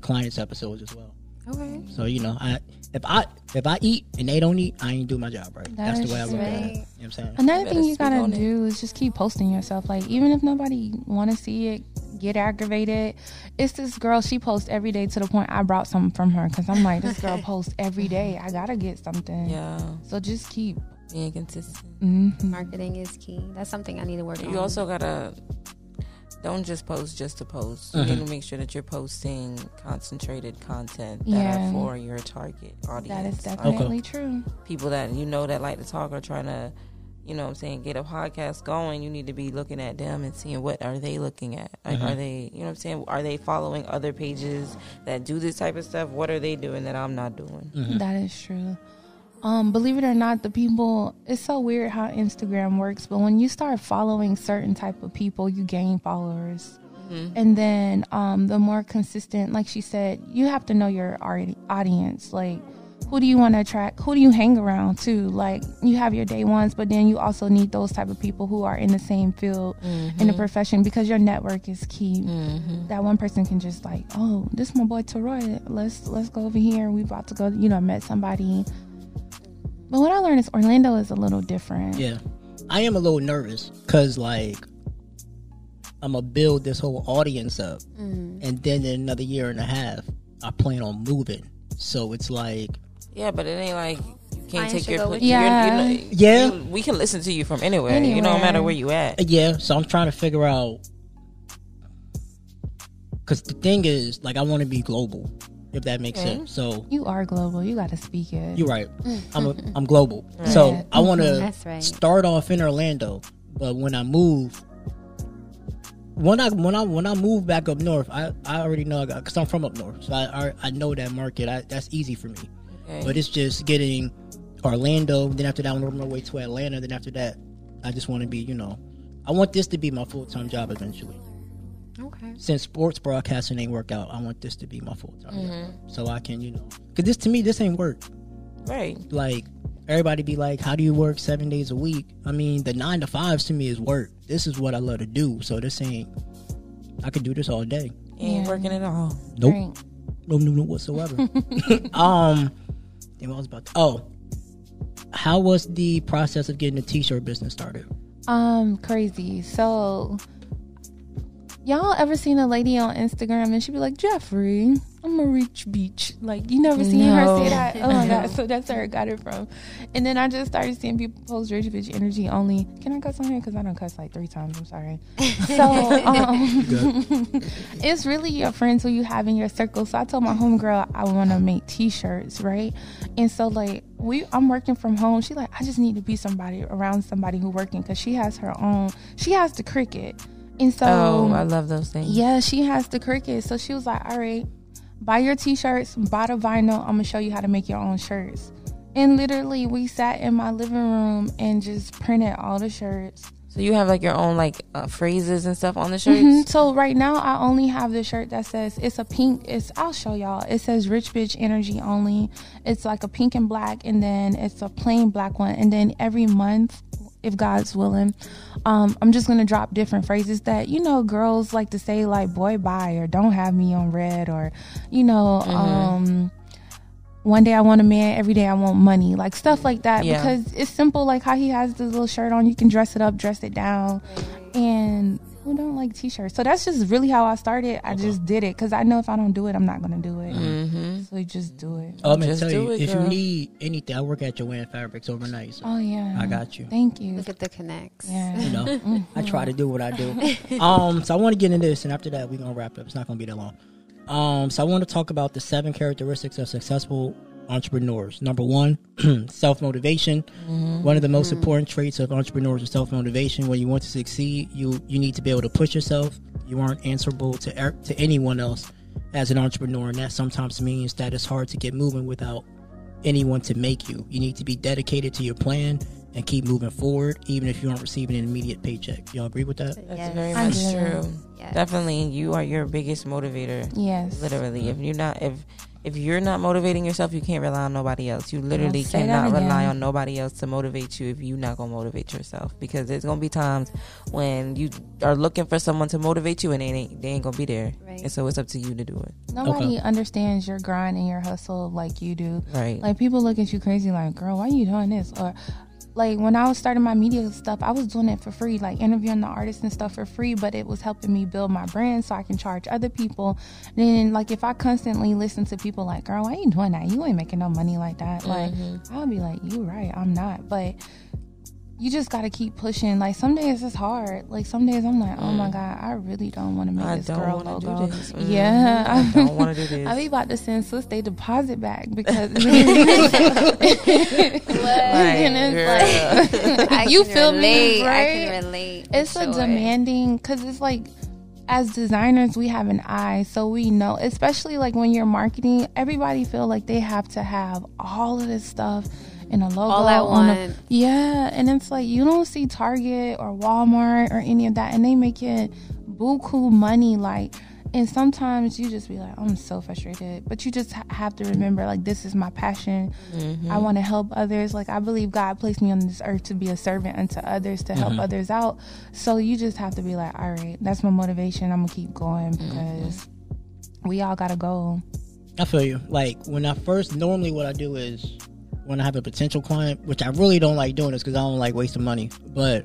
clients episodes as well Okay. so you know i if i if i eat and they don't eat i ain't do my job right that's the way i That's look at it you know what i'm saying Another better thing you gotta do is just keep posting yourself. Like even if nobody want to see it, get aggravated. It's this girl. She posts every day to the point I brought something from her because I'm like, this girl posts every day. I gotta get something. Yeah. So just keep. Being consistent. mhm. Marketing is key. That's something I need to work on. You also gotta don't just post just to post. You need to make sure that you're posting concentrated content that Yeah. are for your target audience. That is Like, definitely true. people that you know that like to talk are trying to you know what I'm saying get a podcast going you need to be looking at them and seeing what are they looking at like Mhm. are they you know what I'm saying are they following other pages that do this type of stuff what are they doing that I'm not doing Mhm. That is true. Um, believe it or not, the people it's so weird how Instagram works, but when you start following certain type of people, you gain followers. And then um, the more consistent, like she said, you have to know your audience. Like, who do you want to attract? Who do you hang around to? Like, you have your day ones, but then you also need those type of people who are in the same field in the profession because your network is key. That one person can just like, oh, this is my boy Teroy. Let's let's go over here. We about to go. You know, I met somebody. But what I learned is Orlando is a little different. yeah i am a little nervous because like i'm gonna build this whole audience up mm. and then in another year and a half i plan on moving so it's like yeah but it ain't like you can't Clients take your go pla- with you. you're- Yeah. you know, Yeah. we can listen to you from anywhere, you know no matter where you at uh, Yeah, so I'm trying to figure out because the thing is, like, I want to be global, if that makes Okay. sense. So You are global. You got to speak it. you're right. I'm a, I'm global. So I want mm-hmm. to right. start off in Orlando, but when I move, when I when I when I move back up north, I, I already know I got because I'm from up north, so I I, I know that market. I, that's easy for me. okay. But it's just getting Orlando. Then after that, I'm on my way to Atlanta. Then after that, I just want to be, you know, I want this to be my full time job eventually. Okay. Since sports broadcasting ain't work out, I want this to be my full time Mm-hmm. so I can, you know, because this to me this ain't work. right Like everybody be like, "How do you work seven days a week?" I mean, the nine to fives to me is work. This is what I love to do. So this ain't. I could do this all day. ain't Yeah. working at all Nope. Right. No, no, no whatsoever. um, then what I was about to, oh, how was the process of getting the t-shirt business started? Um, crazy. So, y'all ever seen a lady on Instagram and she be like, Jeffrey, I'm a rich beach. Like, you never seen her No. say that? Oh my God. So that's where I got it from. And then I just started seeing people post rich bitch energy only. Can I cuss on here? Because I don't cuss like three times. I'm sorry. So, um, it's really your friends who you have in your circle. So I told my homegirl I want to make t-shirts, right? And so like we, I'm working from home. She like, I just need to be somebody around somebody who working because she has her own. She has the Cricut, and so oh I love those things yeah, she has the Cricut. So she was like, all right, buy your t-shirts, buy the vinyl. I'm gonna show you how to make your own shirts. And literally, we sat in my living room and just printed all the shirts. so you have like your own like uh, phrases and stuff on the shirts Mhm. So right now, I only have the shirt that says it's a pink. It's I'll show y'all. It says "Rich Bitch Energy" only. It's like a pink and black, and then it's a plain black one. And then every month, if God's willing, um, I'm just gonna drop different phrases that you know girls like to say, like "boy bye" or "don't have me on red" or you know. um one day I want a man, every day I want money, like stuff like that. Yeah. Because it's simple, like how he has the little shirt on. You can dress it up, dress it down, and who don't like t-shirts? So that's just really how I started. I just did it because I know if I don't do it, I'm not gonna do it. mm-hmm. So you just do it. Oh, I'm gonna Just tell do you, it, if girl. you need anything, I work at Jo-Ann Fabrics overnight. So Oh yeah, I got you. Thank you. Look at the connects. Yeah. you know, I try to do what I do. Um, so I want to get into this, and after that, we're gonna wrap up. It's not gonna be that long. Um, so I want to talk about the seven characteristics of successful entrepreneurs. Number one, self motivation. One of the most important traits of entrepreneurs is self motivation. When you want to succeed, you you need to be able to push yourself. You aren't answerable to er- to anyone else as an entrepreneur, and that sometimes means that it's hard to get moving without anyone to make you. You need to be dedicated to your plan and keep moving forward, even if you aren't receiving an immediate paycheck. Y'all agree with that? That's Yes. very much true. Yes. Definitely, you are your biggest motivator. Yes. Literally, if you're not if if you're not motivating yourself, you can't rely on nobody else. You literally cannot rely on nobody else to motivate you if you're not gonna motivate yourself. Because there's gonna be times when you are looking for someone to motivate you and they ain't they ain't gonna be there. Right. And so it's up to you to do it. Nobody understands your grind and your hustle like you do. Right. Like people look at you crazy, like, girl, why are you doing this? Or like when I was starting my media stuff, I was doing it for free, like interviewing the artists and stuff for free, but it was helping me build my brand so I can charge other people. Then like if I constantly listen to people like, girl, why you doing that? You ain't making no money like that. Like mm-hmm. I'll be like, you right, I'm not. But you just gotta keep pushing. Like some days it's hard. Like some days I'm like, oh my god, I really don't want to make I this don't girl wanna do logo. this. Mhm. Yeah, I don't wanna do this. I be about to send sis they deposit back because and it's like I you feel relate. me, I right? can relate. for It's a sure. demanding because it's like as designers we have an eye so we know especially like when you're marketing everybody feel like they have to have all of this stuff in a logo All at on a- once. yeah and it's like you don't see target or walmart or any of that and they make it buku money like and sometimes you just be like i'm so frustrated but you just ha- have to remember like this is my passion. Mm-hmm. I want to help others. Like i believe god placed me on this earth to be a servant unto others to help mm-hmm. others out. So you just have to be like all right that's my motivation. I'm gonna keep going mm-hmm. because we all gotta go. I feel you. Like when I first, normally what I do is when I have a potential client, which I really don't like doing this because I don't like wasting money, but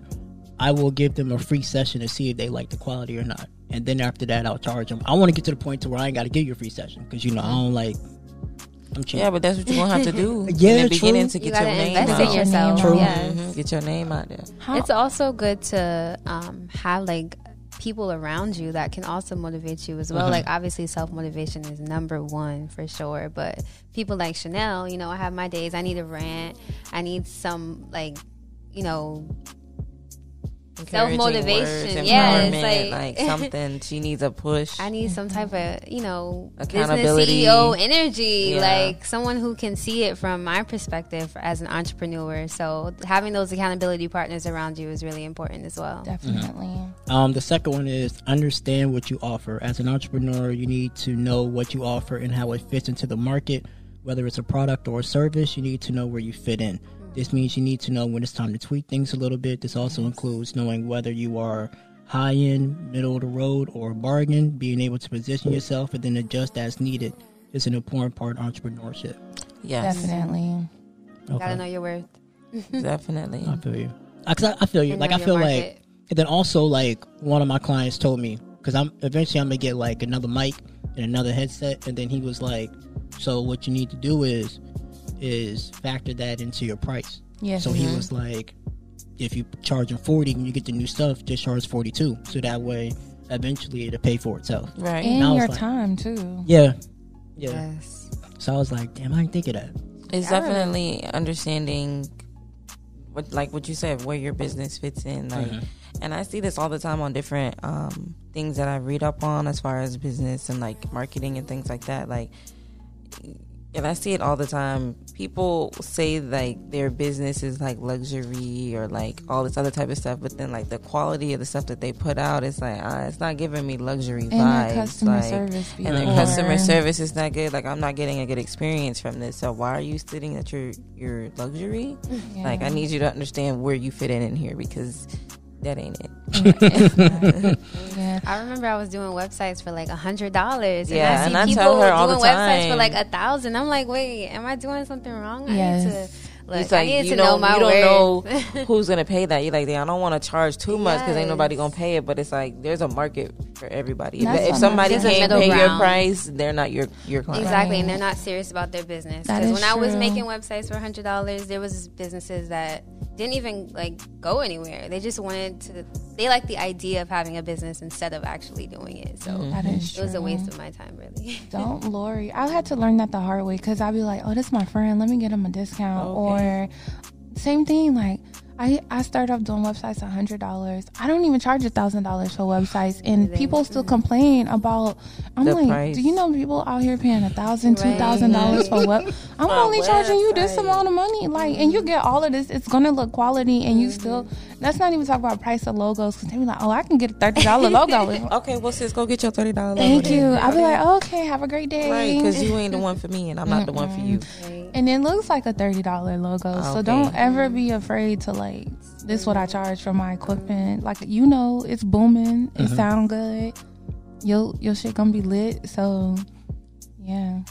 I will give them a free session to see if they like the quality or not, and then after that I'll charge them. I want to get to the point to where I ain't got to give you a free session because you know I don't like. I'm cheap. Yeah, but that's what you're gonna have to do Yeah, in the true. beginning to You get your gotta name invest out. in yourself. True. Yes. Mhm, Get your name out there. How- It's also good to um, have like people around you that can also motivate you as well. Mhm. Like obviously self motivation is number one for sure, but people like Chanel, you know, I have my days. I need a rant. I need some like, you know, Encouraging Self-motivation, yeah, it's like- like something she needs a push. I need some type of, you know, business Accountability. CEO energy, Yeah. like someone who can see it from my perspective as an entrepreneur. So having those accountability partners around you is really important as well. definitely Um, the second one is understand what you offer. As an entrepreneur, you need to know what you offer and how it fits into the market. Whether it's a product or a service, you need to know where you fit in. This means you need to know when it's time to tweak things a little bit. This also includes knowing whether you are high end, middle of the road, or a bargain. Being able to position yourself and then adjust as needed is an important part of entrepreneurship. yes, definitely Gotta know your worth. definitely. I feel you. I, 'cause I, I feel you. And like I feel market. like, and then also like one of my clients told me because I'm eventually I'm gonna get like another mic and another headset, and then he was like, "So what you need to do is is factor that into your price." Yeah. So he was like, "If you charging forty when you get the new stuff, just charge forty two, so that way eventually it'll pay for itself." Right. and I was your like- time too Yeah, yeah. Yes. So I was like, "Damn, I didn't think of that." It's definitely understanding what like what you said, where your business fits in. Like Mhm. and I see this all the time on different um things that I read up on as far as business and like marketing and things like that. Like and I see it all the time. People say like their business is like luxury or like all this other type of stuff, but then like the quality of the stuff that they put out, it's like uh, it's not giving me luxury and vibes. their customer like, service and their customer service is not good. Like I'm not getting a good experience from this. So why are you sitting at your your luxury? Like I need you to understand where you fit in in here because that ain't it. yeah I remember I was doing websites for like a hundred dollars. Yeah, and I see and I people tell her all doing the websites for like a thousand. I'm like, wait, am I doing something wrong? I need Yes. to look. it's I like need you to don't, know my you don't worth. know who's gonna pay that. You're like, I don't want to charge too much because ain't nobody gonna pay it. But it's like there's a market for everybody. If, That's if what somebody can't pay middle your price, they're not your your client. Exactly, and they're not serious about their business. Because is when I was making websites for hundred dollars, there was businesses that didn't even like go anywhere. They just wanted to. They like the idea of having a business instead of actually doing it. So mm-hmm. that is it was a waste of my time, really. Don't Lori. I had to learn that the hard way because I'd be like, oh, this is my friend. Let me get him a discount. Okay. Or same thing, like, I, I started off doing websites a hundred dollars. I don't even charge a thousand dollars for websites, and people still complain about. I'm The like, price. do you know people out here paying a thousand, two thousand dollars for web? I'm For only charging you this amount of money, like, and you get all of this. It's gonna look quality, and you still. Let's not even talk about price of logos because they be like, oh, I can get a thirty dollar logo. Okay, well, sis, go get your thirty dollars. Logo. Thank you. I'll be like, okay, have a great day. Right, because you ain't the one for me, and I'm not the one for you. Mm-hmm. and it looks like a thirty dollar logo. So don't ever be afraid to like this is what I mm-hmm. charge for my equipment. Like you know, it's booming. It mm-hmm. sound good. Your your shit gonna be lit. So yeah.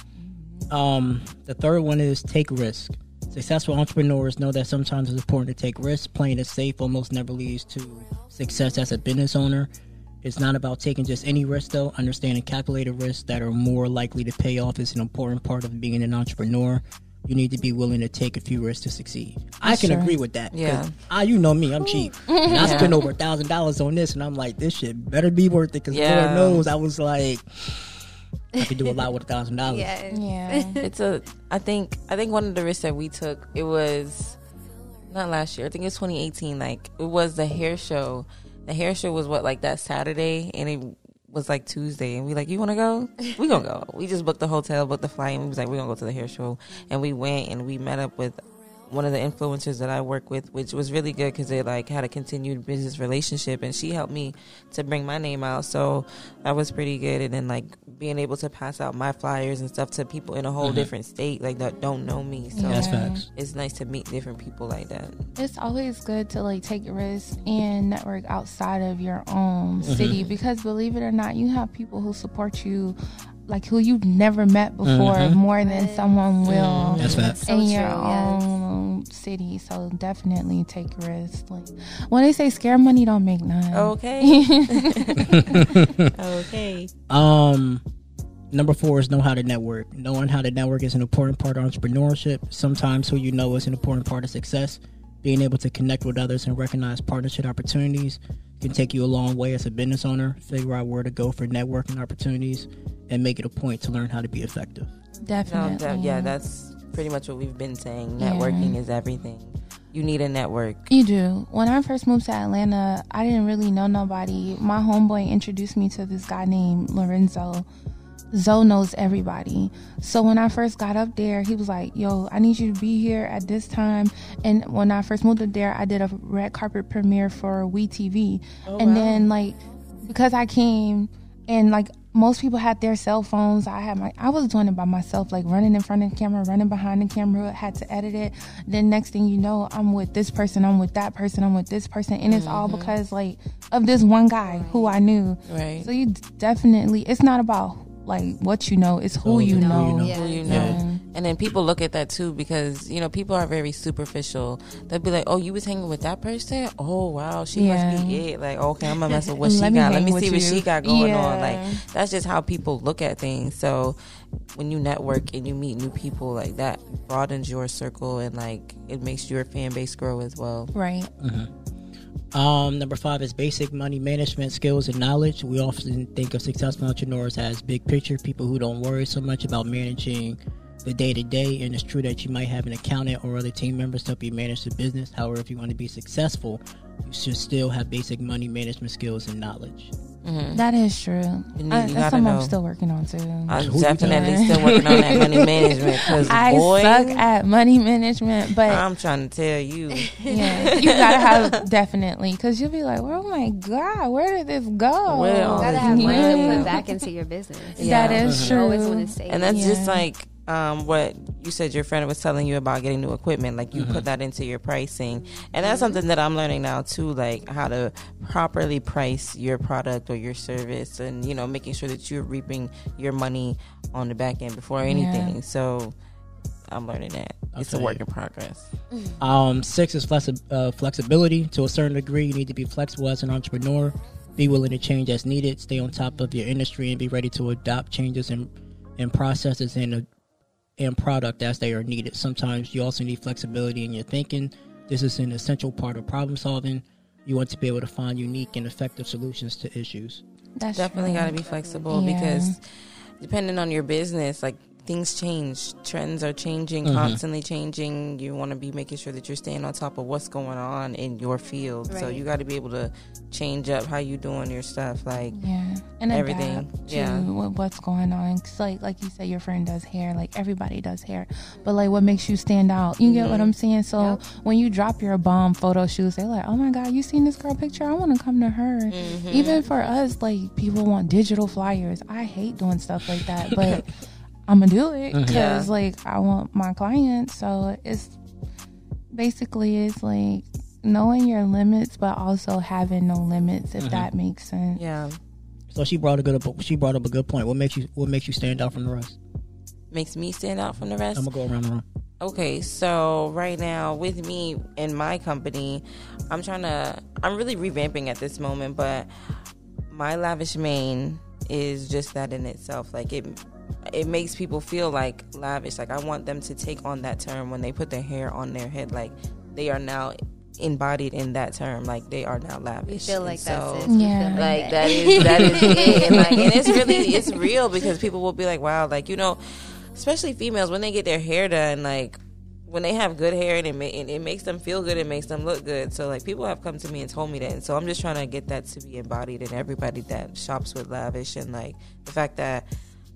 Um, the third one is take risk. Successful entrepreneurs know that sometimes it's important to take risks. Playing it safe almost never leads to success as a business owner. It's not about taking just any risk, though. Understanding calculated risks that are more likely to pay off is an important part of being an entrepreneur. You need to be willing to take a few risks to succeed. I can Sure. agree with that. Yeah. I, you know me, I'm cheap. And I spent over a thousand dollars on this, and I'm like, this shit better be worth it. Because Yeah. Lord knows, I was like, I could do a lot with a thousand dollars. Yeah. Yeah. it's a i think i think one of the risks that we took it was not last year i think it was 2018 like it was the hair show the hair show was what like that saturday and it was like tuesday and we like you want to go we gonna go we just booked the hotel booked the flight and we was like we gonna go to the hair show and we went and we met up with one of the influencers that I work with, which was really good because they like had a continued business relationship, and she helped me to bring my name out. So that was pretty good. And then like being able to pass out my flyers and stuff to people in a whole mm-hmm. different state, like that don't know me. So Yeah. facts. it's nice to meet different people like that. It's always good to like take risks and network outside of your own mm-hmm. city because believe it or not, you have people who support you like who you've never met before mm-hmm. more than someone will That's facts. So in true, your yes. Own city. So definitely take risks. Like when they say scare money don't make none. Okay. okay. Um, number four is know how to network. Knowing how to network is an important part of entrepreneurship. Sometimes who you know is an important part of success. Being able to connect with others and recognize partnership opportunities can take you a long way as a business owner. Figure out where to go for networking opportunities and make it a point to learn how to be effective. No, Definitely. that, yeah, that's pretty much what we've been saying. Yeah. Networking is everything. You need a network. You do. When I first moved to Atlanta, I didn't really know nobody. My homeboy introduced me to this guy named Lorenzo. Zoe knows everybody. So when I first got up there, he was like, Yo, I need you to be here at this time. And when I first moved up there, I did a red carpet premiere for We TV. Oh, and then, like, because I came and, like, most people had their cell phones. I had my, I was doing it by myself, like running in front of the camera, running behind the camera, had to edit it. Then next thing you know, I'm with this person, I'm with that person, I'm with this person. And it's all mm-hmm. because, like, of this one guy who I knew. Right. So you definitely, it's not about like what you know, it's who Oh, you who you know. know. Yeah. who you know. Yeah. And then people look at that too because, you know, people are very superficial. They'll be like, Oh, you was hanging with that person? Oh wow, she must be it. Like, okay, I'm gonna mess with what she got. Let me with see what you. she got going Yeah. on. Like that's just how people look at things. So when you network and you meet new people like that broadens your circle and like it makes your fan base grow as well. Right. Um, number five is basic money management skills and knowledge. We often think of successful entrepreneurs as big picture people who don't worry so much about managing the day to day. And it's true that you might have an accountant or other team members to help you manage the business. However, if you want to be successful, you should still have basic money management skills and knowledge. Mm-hmm. That is true. You need- I, you that's gotta something know. I'm still working on too. I'm Who definitely still working on that money management because I boy, suck at money management, but I'm trying to tell you. yeah, you gotta have definitely because you'll be like, oh my god, where did this go? Well, You gotta have money to put back into your business. Yeah. That is You true. always want to save. And that's just like um, what you said your friend was telling you about getting new equipment. Like you put that into your pricing. And that's something that I'm learning now too, like how to properly price your product or your service and, you know, making sure that you're reaping your money on the back end before anything. So I'm learning that. It's a work in progress. Um, six is flexi- uh, flexibility. To a certain degree, you need to be flexible as an entrepreneur. Be willing to change as needed. Stay on top of your industry and be ready to adopt changes and, in processes and, and product as they are needed. Sometimes you also need flexibility in your thinking. This is an essential part of problem solving. You want to be able to find unique and effective solutions to issues. That's Definitely got to be flexible Yeah. because depending on your business, like things change. Trends are changing, Mhm. constantly changing. You want to be making sure that you're staying on top of what's going on in your field. So you got to be able to change up how you doing your stuff. Like Yeah, and Everything, adapt to yeah. what- what's going on. 'Cause like like you said, your friend does hair. Like everybody does hair, but like what makes you stand out? You get what I'm saying? So Yep. when you drop your bomb photo shoots, they're like, oh my god, you seen this girl picture? I want to come to her. Mm-hmm. Even for us, like people want digital flyers. I hate doing stuff like that, but I'm gonna do it uh-huh. because Yeah. like I want my clients. So it's basically it's like knowing your limits, but also having no limits. If uh-huh. that makes sense. yeah, So she brought a good up. She brought up a good point. What makes you What makes you stand out from the rest? makes me stand out from the rest. I'm gonna go around the room. Okay, so right now with me in my company, I'm trying to I'm really revamping at this moment, but my lavish mane is just that in itself. Like it it makes people feel like lavish. Like I want them to take on that term when they put their hair on their head like they are now embodied in that term. Like they are now We lavish. feel And like so, that's it. We Yeah. feel like that is that is it and like and it's really it's real because people will be like wow like you know especially females when they get their hair done like when they have good hair and it, ma- and it makes them feel good it makes them look good so like people have come to me and told me that and so i'm just trying to get that to be embodied in everybody that shops with lavish and like the fact that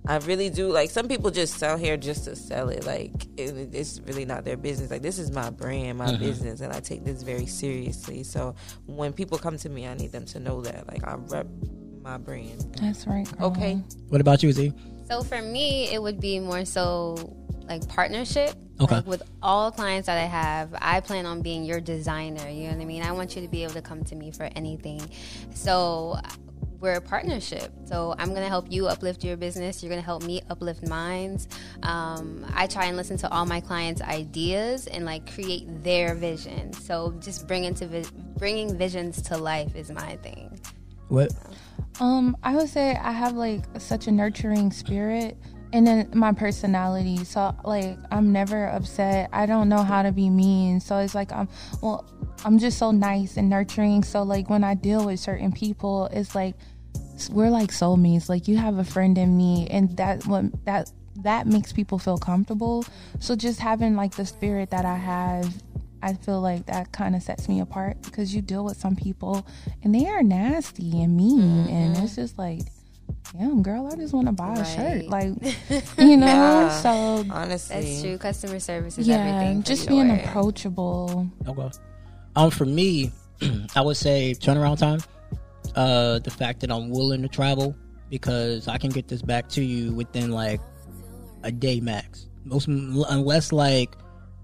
I really do like some people just sell hair just to sell it. Like it, it's really not their business. Like this is my brand, my mm-hmm. business, and I take this very seriously. So when people come to me, I need them to know that like I rep my brand. That's right. girl. Okay. What about you, Z? So for me, it would be more so like partnership. Okay. Like with all clients that I have, I plan on being your designer. You know what I mean? I want you to be able to come to me for anything. So we're a partnership. So I'm gonna help you uplift your business. You're gonna help me uplift mine. Um, I try and listen to all my clients' ideas and like create their vision. So just bringing to vi- bringing visions to life is my thing. What? Um, I would say I have like such a nurturing spirit and then my personality. So like I'm never upset. I don't know how to be mean. So it's like I'm well, I'm just so nice and nurturing. So like when I deal with certain people, it's like we're like soulmates. Like you have a friend in me and that what that that makes people feel comfortable. So just having like the spirit that I have I feel like that kind of sets me apart because you deal with some people and they are nasty and mean, and mm-hmm. it's just like, damn, girl, I just want to buy a shirt, like, you know. Yeah. So Honestly, That's true. Customer service is yeah, everything. for just sure. being approachable. Okay. Um, for me, I would say turnaround time. Uh, the fact that I'm willing to travel because I can get this back to you within like a day max. Most unless like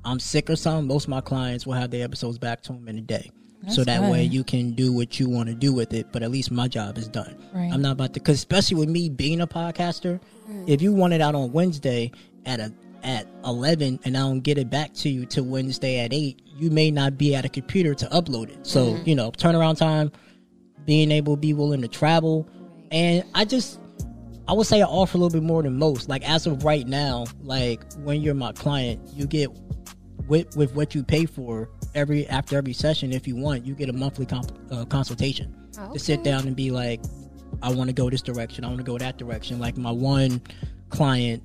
I'm sick or something, most of my clients will have their episodes back to them in a day. so That's that way you can do what you want to do with it, but at least my job is done. Right. I'm not about to, because especially with me being a podcaster, if you want it out on Wednesday at a at 11 and I don't get it back to you till Wednesday at 8, you may not be at a computer to upload it. So, you know, turnaround time, being able to be willing to travel. And I just, I would say I offer a little bit more than most. Like, as of right now, like when you're my client, you get with, with what you pay for every after every session if you want you get a monthly comp, uh, consultation to sit down and be like i want to go this direction i want to go that direction like my one client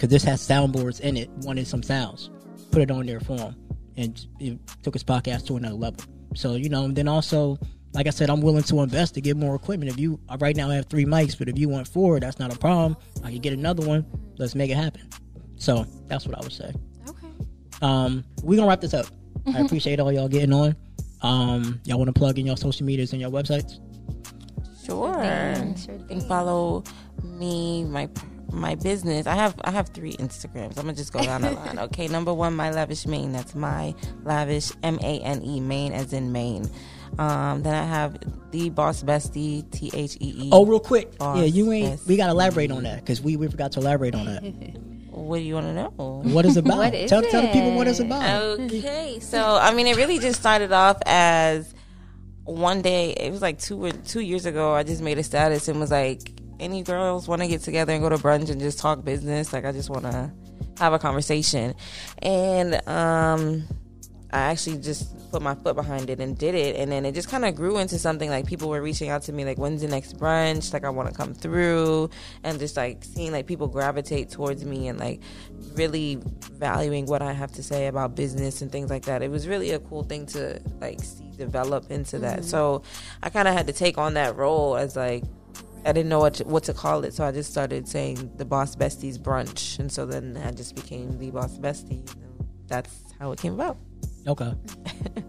because this has soundboards in it wanted some sounds put it on there for him and it took his podcast to another level so you know and then also like i said i'm willing to invest to get more equipment if you right now i have three mics but if you want four that's not a problem i can get another one let's make it happen so that's what i would say Okay. um, we're gonna wrap this up. I appreciate all y'all getting on. Um, y'all want to plug in your social medias and your websites? Sure. thing, sure You thing. follow me, my my business. I have I have three Instagrams. I'm gonna just go down the line. Okay, number one, my lavish Mane. That's my lavish M A N E Maine as in Maine. Um, then I have the boss bestie T H E E. Oh, real quick, Boss, yeah, you ain't. yes. We gotta elaborate on that because we we forgot to elaborate on that. What do you want to know? What is it about? What is tell tell the people what it's it? about. Okay, so I mean, it really just started off as one day. It was like two or two years ago. I just made a status and was like, "Any girls want to get together and go to brunch and just talk business? Like, I just want to have a conversation." And um, I actually just put my foot behind it and did it. And then it just kind of grew into something like people were reaching out to me, like, when's the next brunch? Like, I want to come through. And just like seeing like people gravitate towards me and like really valuing what I have to say about business and things like that. It was really a cool thing to like see develop into that. So I kind of had to take on that role as like, I didn't know what to, what to call it, so I just started saying the Boss Besties brunch, and so then I just became the Boss Bestie. That's how it came about. Okay. All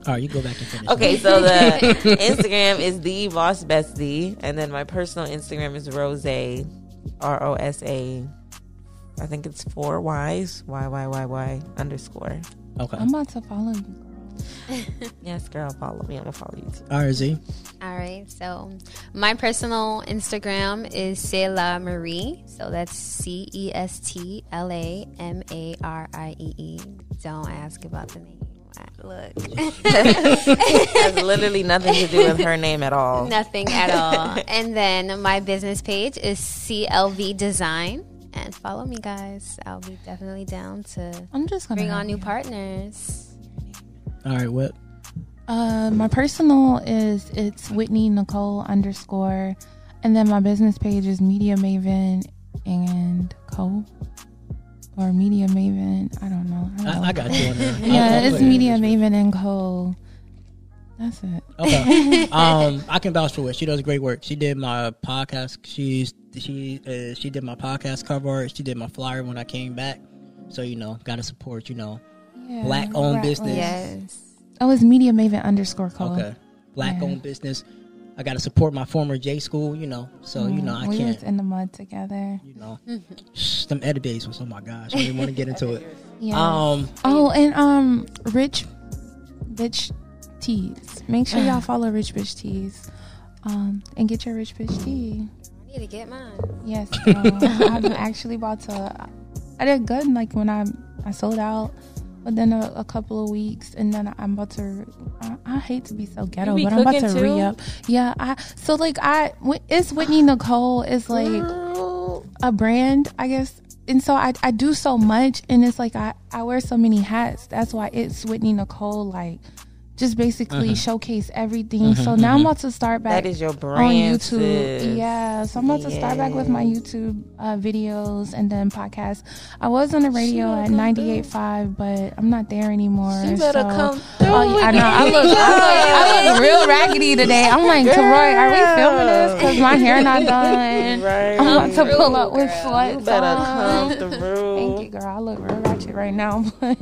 right, you go back and finish. Okay, so the Instagram is the Boss Bestie, and then my personal Instagram is Rose, R O S A. I think it's four Y's, Y Y Y Y underscore. Okay. I'm about to follow you. Yes, girl, follow me. I'm gonna follow you too. All right, All right. So my personal Instagram is Cela Marie. So that's C E S T L A M A R I E E. Don't ask about the name. I- Look, has literally nothing to do with her name at all. nothing at all. and then my business page is CLV Design. And follow me, guys. I'll be definitely down to I'm just gonna bring on have new partners. All right, what? Uh, my personal is it's Whitney Nicole underscore, and then my business page is Media Maven and Co. Or Media Maven. I don't know. I don't know. I, I got you on there. yeah, I'll- I'll it's put it Media Maven and Co. That's it. Okay. um, I can vouch for it. She does great work. She did my podcast. She's she uh, she did my podcast cover art. She did my flyer when I came back. So you know, gotta support. You know, Yeah, Black-owned right, business. Yes. Oh, it's Media Maven underscore Co. okay, black Yeah. owned business. I gotta support my former J school. You know, so you know I Mm, we can't. was in the mud together. you know, Shh, them edit days was oh my gosh. I didn't want to get into it. Yeah. Um, Oh, and um, Rich Bitch Tees. Make sure y'all follow Rich Bitch Tees. Um, and get your Rich Bitch Tee. I need to get mine. Yes, girl. I'm actually about to. I did good. Like when I I sold out within a, a couple of weeks, and then I'm about to. I, I hate to be so ghetto, be but I'm about to too? re up. Yeah, I so like I it's Whitney Nicole is like a brand, I guess. And so I, I do so much, and it's like I, I wear so many hats. That's why it's Whitney Nicole, like just basically showcase everything. So now I'm about to start back That is your on. YouTube. sis. Yeah, so I'm about to start back with my YouTube uh, videos and then podcasts. I was on the radio at 98.5, but I'm not there anymore. You better so- come through. Oh, yeah, I know. I look, I look, I look real raggedy today. I'm like, Teroy, are we filming this? Because my hair not done. Right. I'm about to pull up with You sweats better on. come through. Thank you, girl. I look real ratchet right now.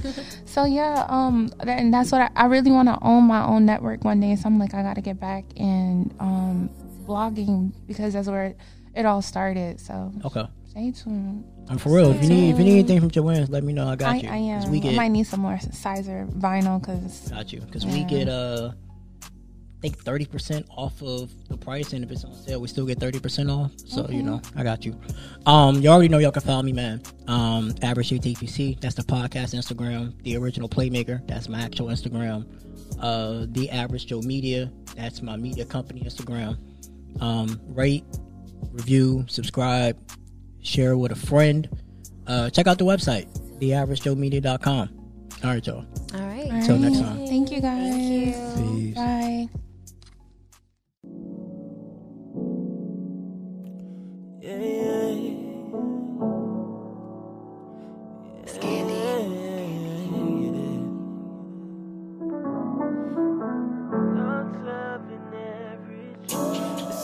so yeah, um, that, and that's what I, I really want to own my own network one day. So I'm like, I got to get back in um blogging because that's where it, all started. So okay. stay tuned. And for real, if you need if you need anything from Jo-Ann, let me know. I got I, you. I am. We I might need some more Siser vinyl because got you because we get uh. I think thirty percent off of the price, and if it's on sale, we still get thirty percent off. So you know, I got you. Um, you already know y'all can follow me, man. Um, average UTPC, that's the podcast Instagram. The original playmaker, that's my actual Instagram. Uh, the average Joe Media, that's my media company Instagram. Um, rate, review, subscribe, share with a friend. Uh, check out the website, theaveragejoemedia.com. All right, y'all. All right. Until next time. Thank you guys. Thank you. Peace. Bye. It's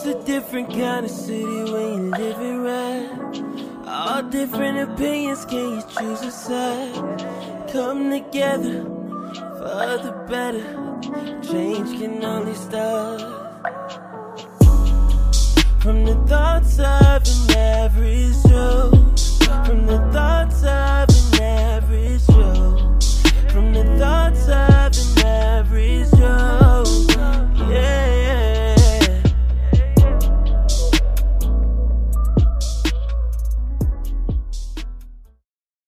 a different kind of city when you live it right. All different opinions, can you choose a side? Come together for the better. Change can only start from the thoughts of an average Joe. From the thoughts of an average Joe. From the thoughts of an average Joe.